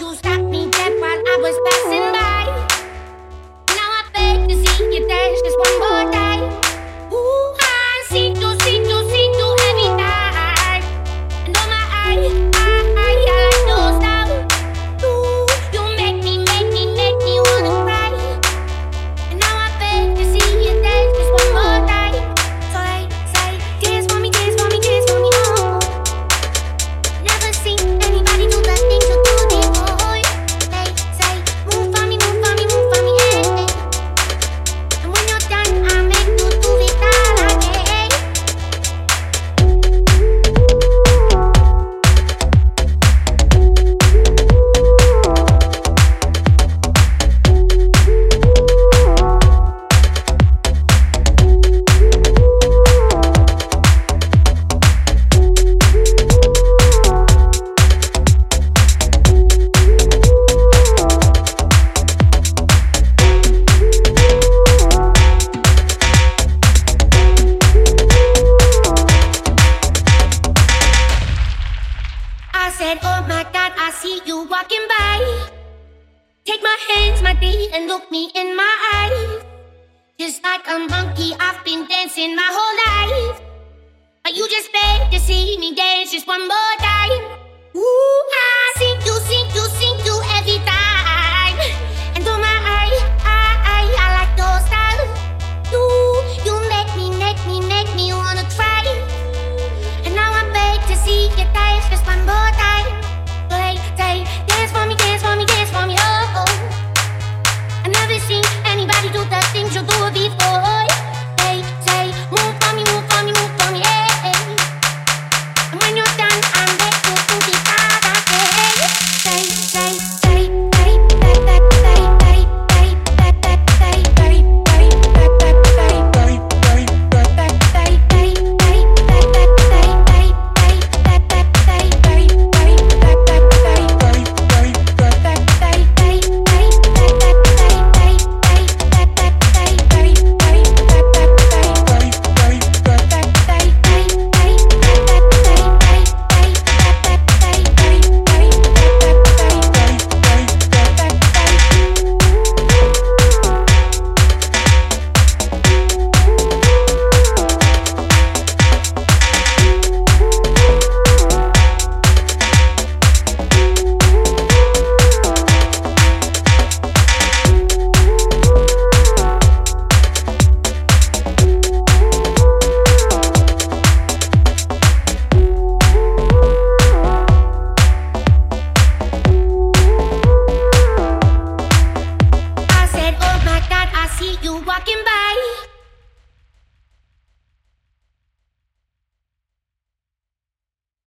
you stopped me dead while I was passing by. said, Oh my God, I see you walking by. Take my hands, my dear, and look me in my eyes. Just like a monkey, I've been dancing my whole life. But you just begged to see me dance just one more time. Ooh, I see you walking by.